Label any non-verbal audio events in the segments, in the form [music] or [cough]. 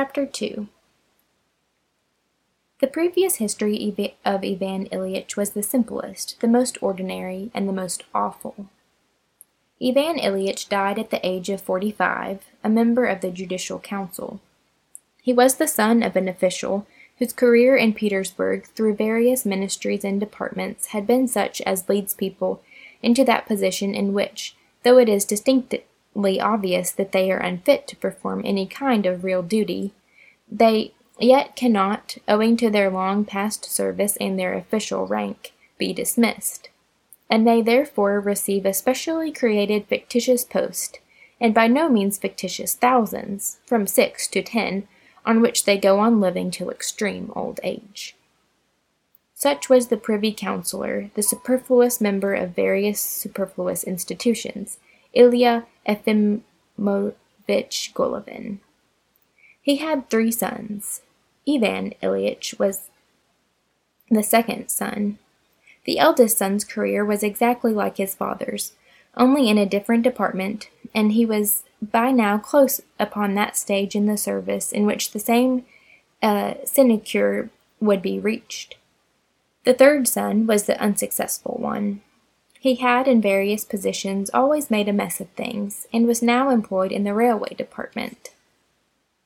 Chapter 2 The previous history of Ivan Ilyich was the simplest, the most ordinary, and the most awful. Ivan Ilyich died at the age of forty five, a member of the Judicial Council. He was the son of an official whose career in Petersburg through various ministries and departments had been such as leads people into that position in which, though it is distinctly obvious that they are unfit to perform any kind of real duty, they yet cannot, owing to their long past service and their official rank, be dismissed, and they therefore receive a specially created fictitious post, and by no means fictitious thousands, from six to ten, on which they go on living till extreme old age. Such was the Privy Councillor, the superfluous member of various superfluous institutions, Ilya Efimovitch Golovin. He had three sons. Ivan Ilyich was the second son. The eldest son's career was exactly like his father's, only in a different department, and he was by now close upon that stage in the service in which the same uh, sinecure would be reached. The third son was the unsuccessful one. He had, in various positions, always made a mess of things, and was now employed in the railway department.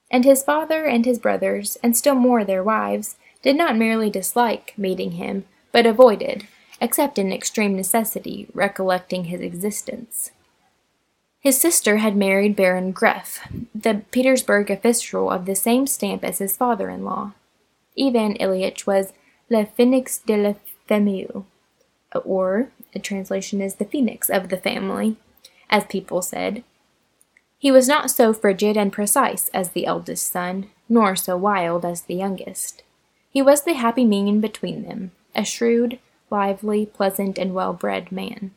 And his father and his brothers, and still more their wives, did not merely dislike meeting him, but avoided, except in extreme necessity, recollecting his existence. His sister had married Baron Greff, the Petersburg official of the same stamp as his father in law. Ivan Ilyich was le phoenix de la famille, or the translation is the phoenix of the family, as people said. He was not so frigid and precise as the eldest son, nor so wild as the youngest. He was the happy mean between them, a shrewd, lively, pleasant, and well bred man.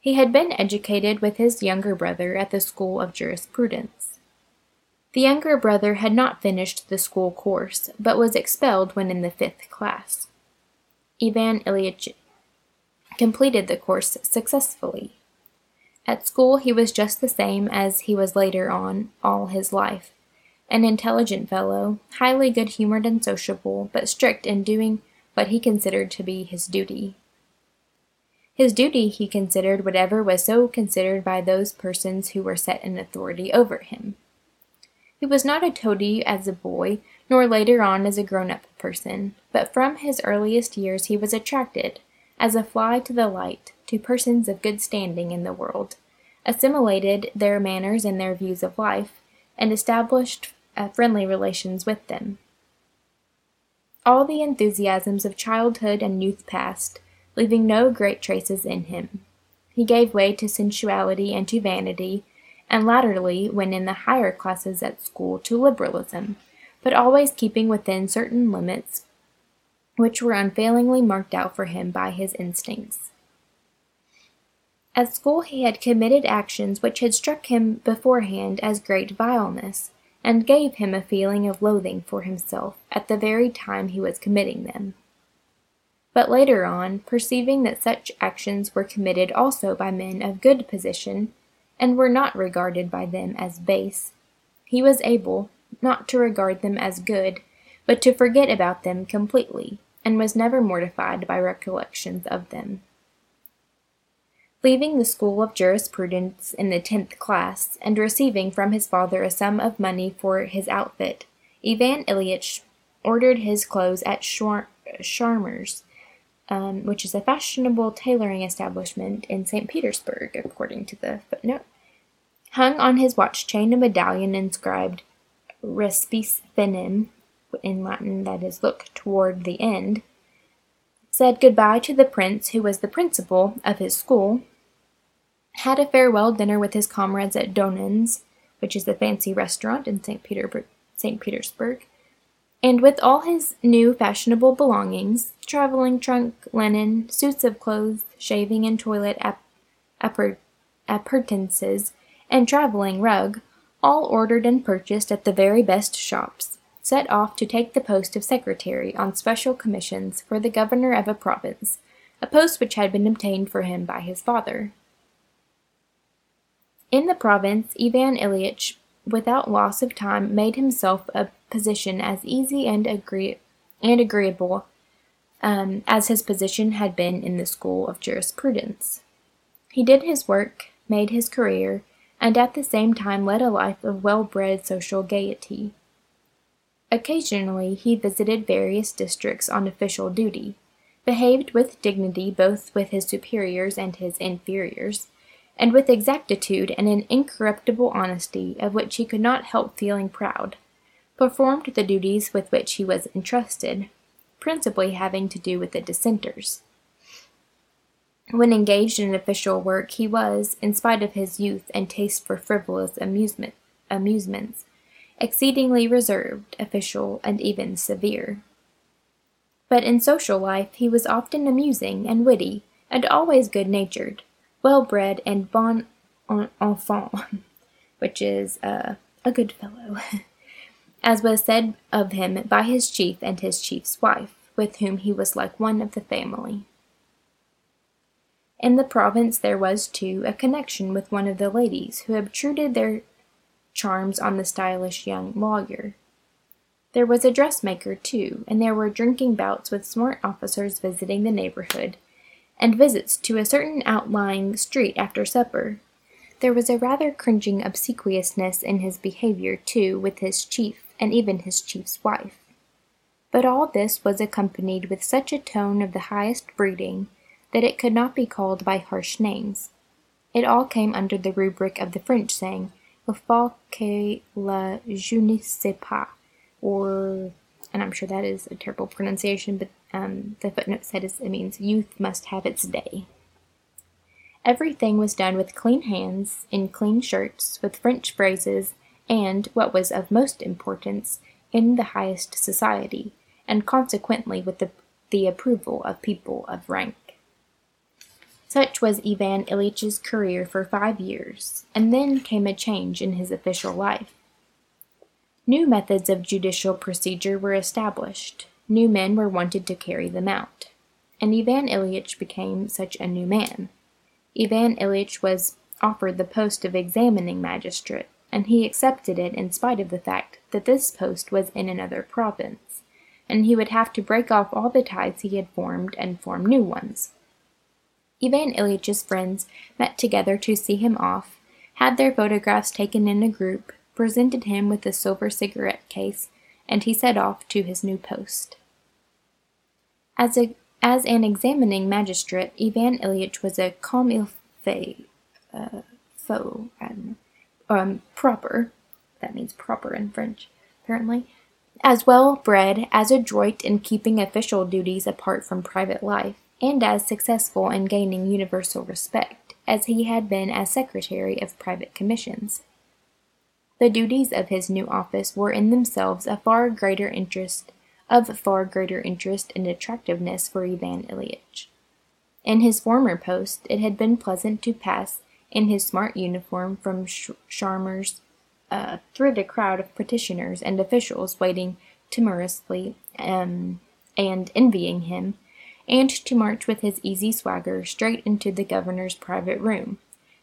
He had been educated with his younger brother at the School of Jurisprudence. The younger brother had not finished the school course, but was expelled when in the fifth class. Ivan Ilyich completed the course successfully. At school he was just the same as he was later on all his life, an intelligent fellow, highly good humored and sociable, but strict in doing what he considered to be his duty. His duty he considered whatever was so considered by those persons who were set in authority over him. He was not a toady as a boy, nor later on as a grown up person, but from his earliest years he was attracted, as a fly to the light, to persons of good standing in the world, assimilated their manners and their views of life, and established uh, friendly relations with them. All the enthusiasms of childhood and youth passed, leaving no great traces in him. He gave way to sensuality and to vanity, and latterly, when in the higher classes at school, to liberalism, but always keeping within certain limits which were unfailingly marked out for him by his instincts. At school he had committed actions which had struck him beforehand as great vileness, and gave him a feeling of loathing for himself at the very time he was committing them. But later on, perceiving that such actions were committed also by men of good position, and were not regarded by them as base, he was able, not to regard them as good, but to forget about them completely, and was never mortified by recollections of them. Leaving the school of jurisprudence in the tenth class, and receiving from his father a sum of money for his outfit, Ivan Ilyich ordered his clothes at Sharmer's, um, which is a fashionable tailoring establishment in St. Petersburg, according to the footnote. Hung on his watch chain a medallion inscribed Respice Finem, in Latin that is look toward the end, said goodbye to the prince who was the principal of his school, had a farewell dinner with his comrades at Donin's, which is the fancy restaurant in St. Petersburg, and with all his new fashionable belongings traveling trunk, linen, suits of clothes, shaving and toilet appurtenances, and traveling rug, all ordered and purchased at the very best shops, set off to take the post of secretary on special commissions for the governor of a province, a post which had been obtained for him by his father. In the province, Ivan Ilyich without loss of time, made himself a position as easy and, agree- and agreeable um, as his position had been in the school of jurisprudence. He did his work, made his career, and at the same time led a life of well bred social gaiety. Occasionally he visited various districts on official duty, behaved with dignity both with his superiors and his inferiors, and with exactitude and an incorruptible honesty of which he could not help feeling proud, performed the duties with which he was entrusted, principally having to do with the dissenters. When engaged in official work, he was, in spite of his youth and taste for frivolous amusement, amusements, exceedingly reserved, official, and even severe. But in social life he was often amusing and witty, and always good natured, well bred, and bon enfant, [laughs] which is uh, a good fellow, [laughs] as was said of him by his chief and his chief's wife, with whom he was like one of the family. In the province there was, too, a connection with one of the ladies who obtruded their charms on the stylish young lawyer. There was a dressmaker, too, and there were drinking bouts with smart officers visiting the neighborhood, and visits to a certain outlying street after supper. There was a rather cringing obsequiousness in his behavior, too, with his chief, and even his chief's wife. But all this was accompanied with such a tone of the highest breeding that it could not be called by harsh names. It all came under the rubric of the French saying, "Il que la je ne sais pas," or, and I'm sure that is a terrible pronunciation, but um, the footnote said it means youth must have its day. Everything was done with clean hands, in clean shirts, with French phrases, and, what was of most importance, in the highest society, and consequently with the, the approval of people of rank. Such was Ivan Ilyitch's career for five years, and then came a change in his official life. New methods of judicial procedure were established, new men were wanted to carry them out, and Ivan Ilyitch became such a new man. Ivan Ilyitch was offered the post of examining magistrate, and he accepted it in spite of the fact that this post was in another province, and he would have to break off all the ties he had formed and form new ones. Ivan Ilyitch's friends met together to see him off, had their photographs taken in a group, presented him with a silver cigarette case, and he set off to his new post. As, a, as an examining magistrate, Ivan Ilyitch was a comme il fait, uh, faux, um, proper, that means proper in French, apparently, as well bred, as adroit in keeping official duties apart from private life, and as successful in gaining universal respect as he had been as Secretary of Private Commissions. The duties of his new office were in themselves a far greater interest of far greater interest and attractiveness for Ivan Ilyitch. In his former post, it had been pleasant to pass in his smart uniform from sh- Sharmer's uh, through the crowd of petitioners and officials waiting timorously um, and envying him and to march with his easy swagger straight into the governor's private room,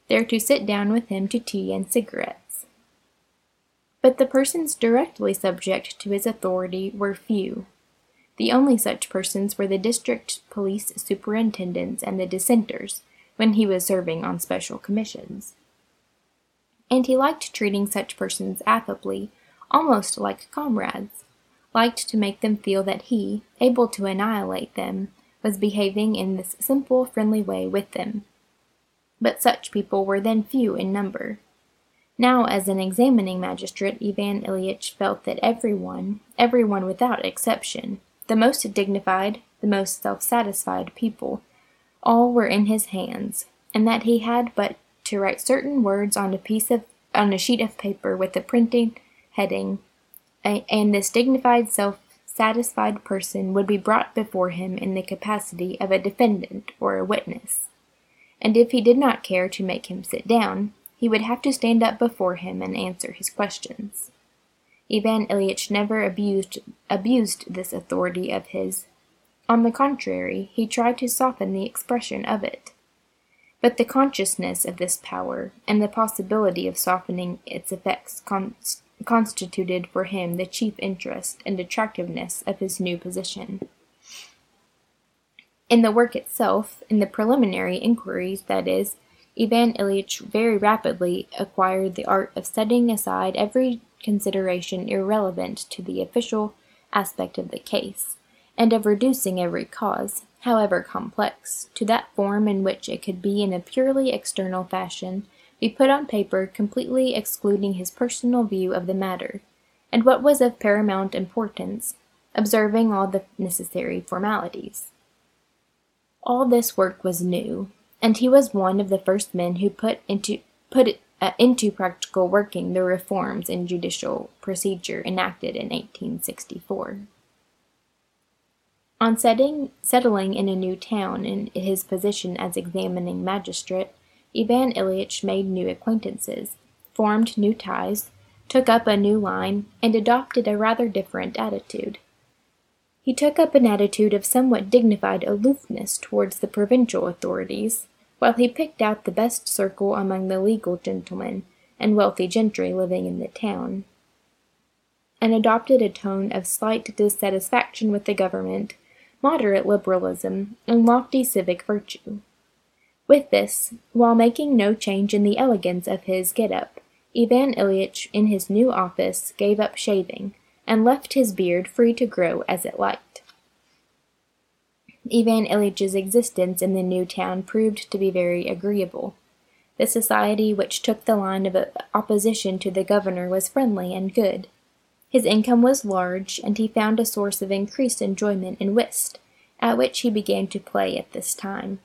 there to sit down with him to tea and cigarettes. But the persons directly subject to his authority were few. The only such persons were the district police superintendents and the dissenters, when he was serving on special commissions. And he liked treating such persons affably, almost like comrades, liked to make them feel that he, able to annihilate them, was behaving in this simple, friendly way with them. But such people were then few in number. Now, as an examining magistrate, Ivan Ilyitch felt that everyone, everyone without exception, the most dignified, the most self satisfied people, all were in his hands, and that he had but to write certain words on a piece of on a sheet of paper with a printing heading, and this dignified self satisfied person would be brought before him in the capacity of a defendant or a witness. And if he did not care to make him sit down, he would have to stand up before him and answer his questions. Ivan Ilyitch never abused, abused this authority of his. On the contrary, he tried to soften the expression of it. but the consciousness of this power and the possibility of softening its effects con- constituted for him the chief interest and attractiveness of his new position. In the work itself, in the preliminary inquiries, that is, Ivan Ilyich very rapidly acquired the art of setting aside every consideration irrelevant to the official aspect of the case, and of reducing every cause, however complex, to that form in which it could be in a purely external fashion be put on paper completely excluding his personal view of the matter, and what was of paramount importance, observing all the necessary formalities. All this work was new, and he was one of the first men who put into put uh, into practical working the reforms in judicial procedure enacted in 1864. On setting, settling in a new town in his position as examining magistrate, Ivan Ilyich made new acquaintances, formed new ties, took up a new line, and adopted a rather different attitude. He took up an attitude of somewhat dignified aloofness towards the provincial authorities, while he picked out the best circle among the legal gentlemen and wealthy gentry living in the town, and adopted a tone of slight dissatisfaction with the government moderate liberalism, and lofty civic virtue. With this, while making no change in the elegance of his get-up, Ivan Ilyich in his new office gave up shaving, and left his beard free to grow as it liked. Ivan Ilyitch's existence in the new town proved to be very agreeable. The society which took the line of opposition to the governor was friendly and good. His income was large, and he found a source of increased enjoyment in whist, at which he began to play at this time.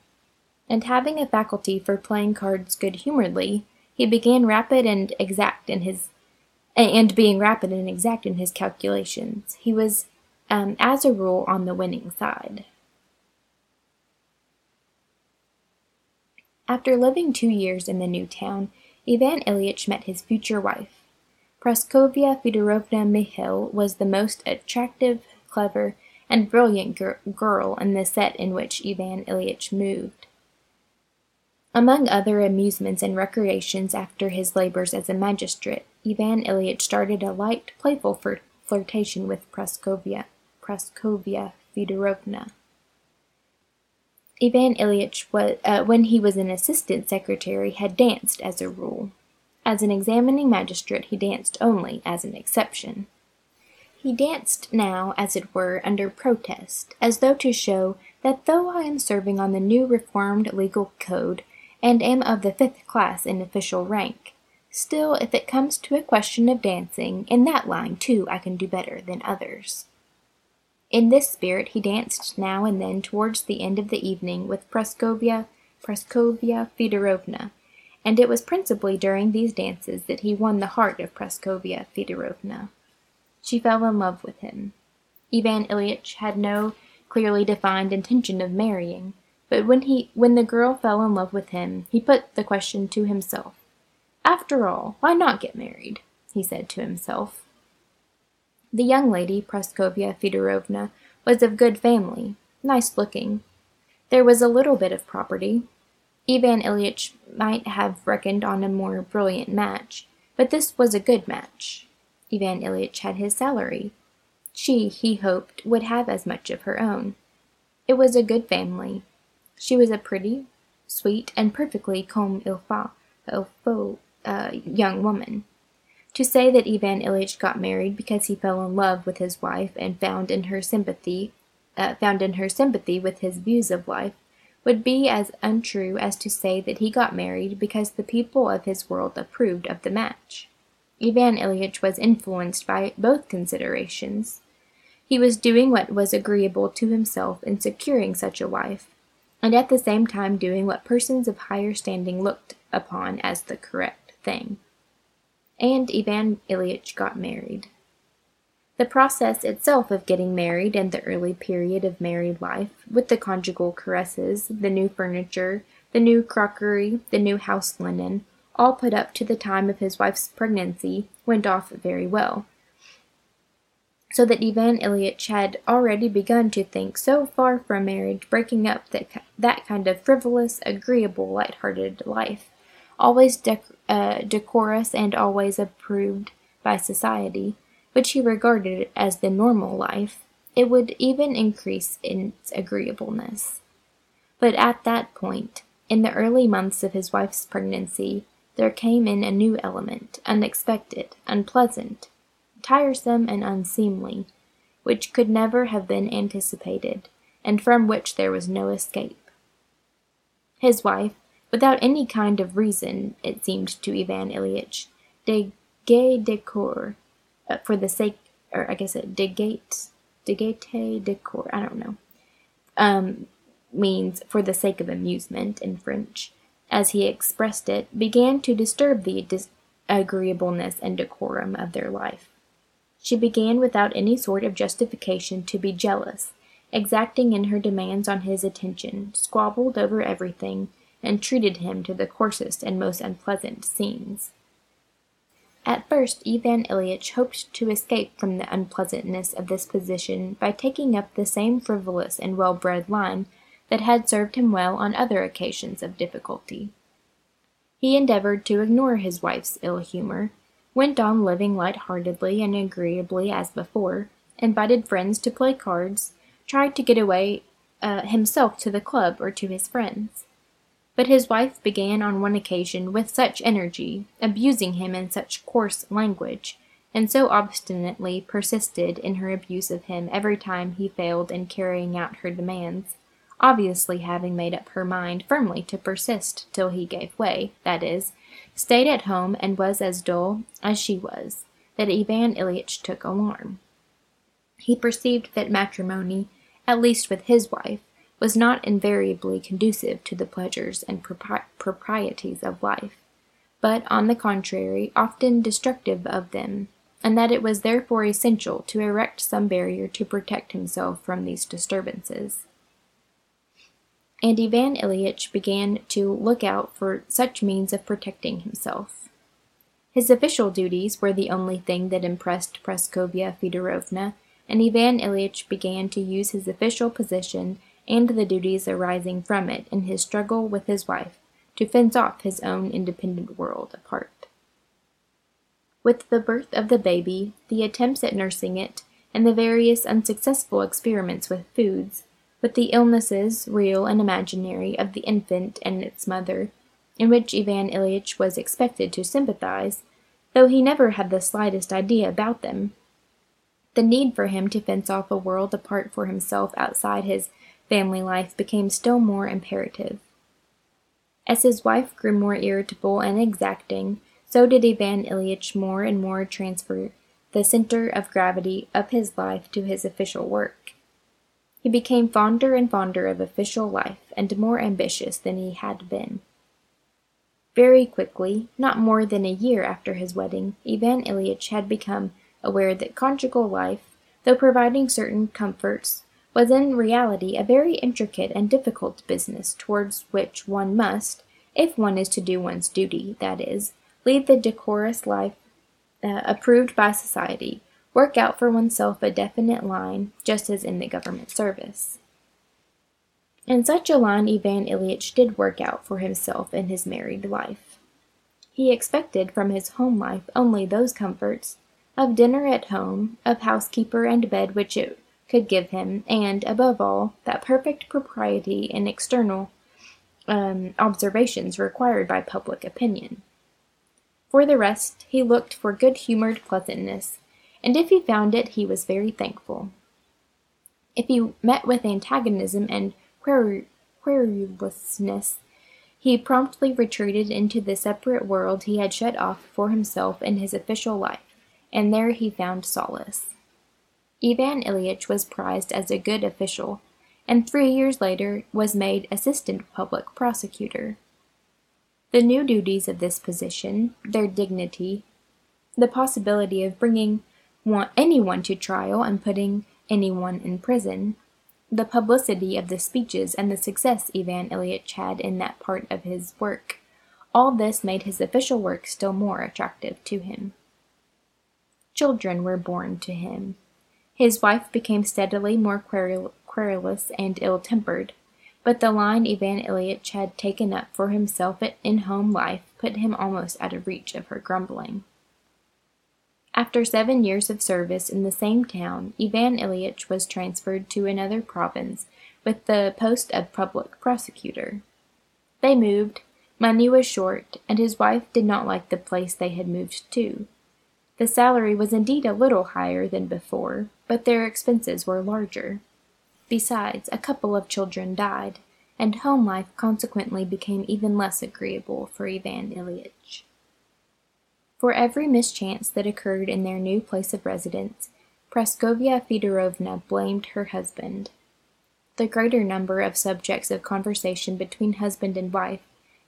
And having a faculty for playing cards good humoredly, he began rapid and exact in his and being rapid and exact in his calculations. He was, um, as a rule, on the winning side. After living two years in the new town, Ivan Ilyich met his future wife. Praskovia Fedorovna Mihail was the most attractive, clever, and brilliant gir- girl in the set in which Ivan Ilyich moved. Among other amusements and recreations after his labors as a magistrate, Ivan Ilyich started a light, playful flirtation with Praskovia, Praskovia Fedorovna. Ivan Ilyich, was, uh, when he was an assistant secretary, had danced as a rule. As an examining magistrate he danced only as an exception. He danced now, as it were, under protest, as though to show that though I am serving on the new reformed legal code, and am of the fifth class in official rank, still, if it comes to a question of dancing, in that line too I can do better than others. In this spirit he danced now and then towards the end of the evening with Praskovia, Praskovia Fedorovna, and it was principally during these dances that he won the heart of Praskovia Fedorovna. She fell in love with him. Ivan Ilyitch had no clearly defined intention of marrying, but when he when the girl fell in love with him, he put the question to himself. After all, why not get married? he said to himself. The young lady, Praskovia Fedorovna, was of good family, nice looking. There was a little bit of property, Ivan Ilyich might have reckoned on a more brilliant match, but this was a good match. Ivan Ilyich had his salary. She, he hoped, would have as much of her own. It was a good family. She was a pretty, sweet, and perfectly comme il faut, il faut uh, young woman. To say that Ivan Ilyich got married because he fell in love with his wife and found in her sympathy, uh, found in her sympathy with his views of life, would be as untrue as to say that he got married because the people of his world approved of the match. Ivan Ilyich was influenced by both considerations. He was doing what was agreeable to himself in securing such a wife, and at the same time doing what persons of higher standing looked upon as the correct thing. And Ivan Ilyich got married. The process itself of getting married and the early period of married life, with the conjugal caresses, the new furniture, the new crockery, the new house linen, all put up to the time of his wife's pregnancy, went off very well. So that Ivan Ilyitch had already begun to think so far from marriage breaking up that, that kind of frivolous, agreeable, light-hearted life, always dec- uh, decorous and always approved by society, which he regarded as the normal life, it would even increase in its agreeableness. But at that point, in the early months of his wife's pregnancy, there came in a new element, unexpected, unpleasant, tiresome and unseemly, which could never have been anticipated, and from which there was no escape. His wife, without any kind of reason, it seemed to Ivan Ilyitch, de gay decor, uh, for the sake, or I guess it degate, degate decor, I don't know, um, means for the sake of amusement in French, as he expressed it, began to disturb the disagreeableness and decorum of their life. She began without any sort of justification to be jealous, exacting in her demands on his attention, squabbled over everything, and treated him to the coarsest and most unpleasant scenes. At first Ivan Ilyitch hoped to escape from the unpleasantness of this position by taking up the same frivolous and well-bred line that had served him well on other occasions of difficulty. He endeavored to ignore his wife's ill humor, went on living light-heartedly and agreeably as before, invited friends to play cards, tried to get away uh, himself to the club or to his friends. But his wife began on one occasion with such energy, abusing him in such coarse language, and so obstinately persisted in her abuse of him every time he failed in carrying out her demands, obviously having made up her mind firmly to persist till he gave way, that is, stayed at home and was as dull as she was, that Ivan Ilyitch took alarm. He perceived that matrimony, at least with his wife, was not invariably conducive to the pleasures and propri- proprieties of life, but, on the contrary, often destructive of them, and that it was therefore essential to erect some barrier to protect himself from these disturbances and Ivan Ilyitch began to look out for such means of protecting himself. His official duties were the only thing that impressed Praskovya Fedorovna, and Ivan Ilyitch began to use his official position and the duties arising from it in his struggle with his wife to fence off his own independent world apart. With the birth of the baby, the attempts at nursing it, and the various unsuccessful experiments with foods, with the illnesses, real and imaginary, of the infant and its mother, in which Ivan Ilyitch was expected to sympathize, though he never had the slightest idea about them. The need for him to fence off a world apart for himself outside his family life became still more imperative. As his wife grew more irritable and exacting, so did Ivan Ilyitch more and more transfer the center of gravity of his life to his official work. He became fonder and fonder of official life, and more ambitious than he had been. Very quickly, not more than a year after his wedding, Ivan Ilyitch had become aware that conjugal life, though providing certain comforts, was in reality a very intricate and difficult business towards which one must, if one is to do one's duty, that is, lead the decorous life uh, approved by society, work out for oneself a definite line, just as in the government service. And such a line Ivan Ilyitch did work out for himself in his married life. He expected from his home life only those comforts of dinner at home, of housekeeper and bed which it could give him, and, above all, that perfect propriety in external um, observations required by public opinion. For the rest, he looked for good humored pleasantness and if he found it, he was very thankful. If he met with antagonism and querulousness, he promptly retreated into the separate world he had shut off for himself in his official life, and there he found solace. Ivan Ilyitch was prized as a good official, and three years later was made assistant public prosecutor. The new duties of this position, their dignity, the possibility of bringing want anyone to trial and putting anyone in prison. The publicity of the speeches and the success Ivan Ilyitch had in that part of his work, all this made his official work still more attractive to him. Children were born to him. His wife became steadily more querulous and ill-tempered, but the line Ivan Ilyitch had taken up for himself in home life put him almost out of reach of her grumbling. After seven years of service in the same town, Ivan Ilyitch was transferred to another province with the post of public prosecutor. They moved, money was short, and his wife did not like the place they had moved to. The salary was indeed a little higher than before, but their expenses were larger. Besides, a couple of children died, and home life consequently became even less agreeable for Ivan Ilyitch. For every mischance that occurred in their new place of residence, Praskovia Fedorovna blamed her husband. The greater number of subjects of conversation between husband and wife,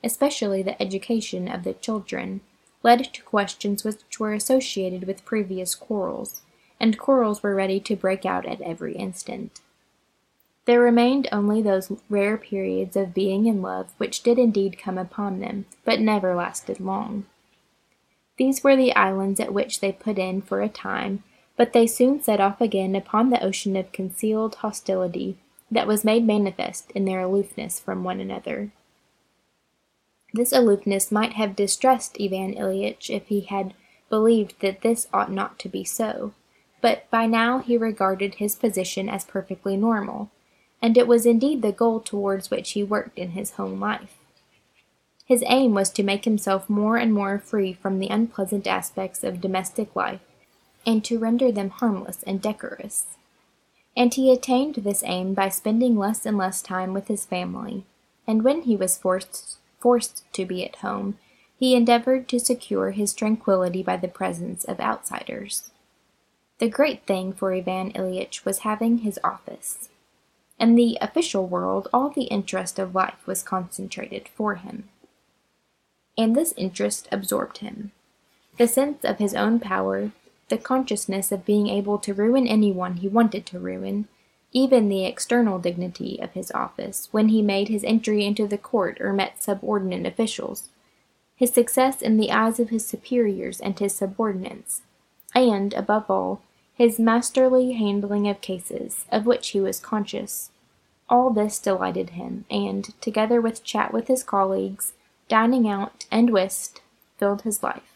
especially the education of the children, led to questions which were associated with previous quarrels, and quarrels were ready to break out at every instant. There remained only those rare periods of being in love which did indeed come upon them, but never lasted long. These were the islands at which they put in for a time, but they soon set off again upon the ocean of concealed hostility that was made manifest in their aloofness from one another. This aloofness might have distressed Ivan Ilyitch if he had believed that this ought not to be so, but by now he regarded his position as perfectly normal, and it was indeed the goal towards which he worked in his home life. His aim was to make himself more and more free from the unpleasant aspects of domestic life, and to render them harmless and decorous. And he attained this aim by spending less and less time with his family, and when he was forced, forced to be at home, he endeavored to secure his tranquillity by the presence of outsiders. The great thing for Ivan Ilyitch was having his office. In the official world, all the interest of life was concentrated for him and this interest absorbed him. The sense of his own power, the consciousness of being able to ruin anyone he wanted to ruin, even the external dignity of his office when he made his entry into the court or met subordinate officials, his success in the eyes of his superiors and his subordinates, and, above all, his masterly handling of cases, of which he was conscious. All this delighted him, and, together with chat with his colleagues, dining out, and whist, filled his life.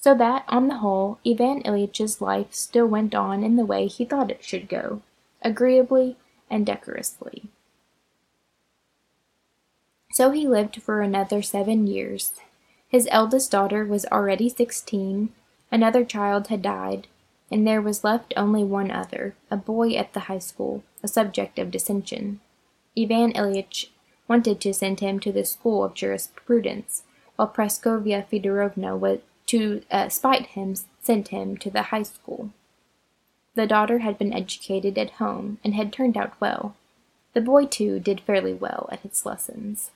So that, on the whole, Ivan Ilyitch's life still went on in the way he thought it should go, agreeably and decorously. So he lived for another seven years. His eldest daughter was already sixteen, another child had died, and there was left only one other, a boy at the high school, a subject of dissension. Ivan Ilyitch wanted to send him to the school of jurisprudence, while Praskovia Fedorovna was to uh, spite him sent him to the high school. The daughter had been educated at home and had turned out well. The boy, too, did fairly well at his lessons.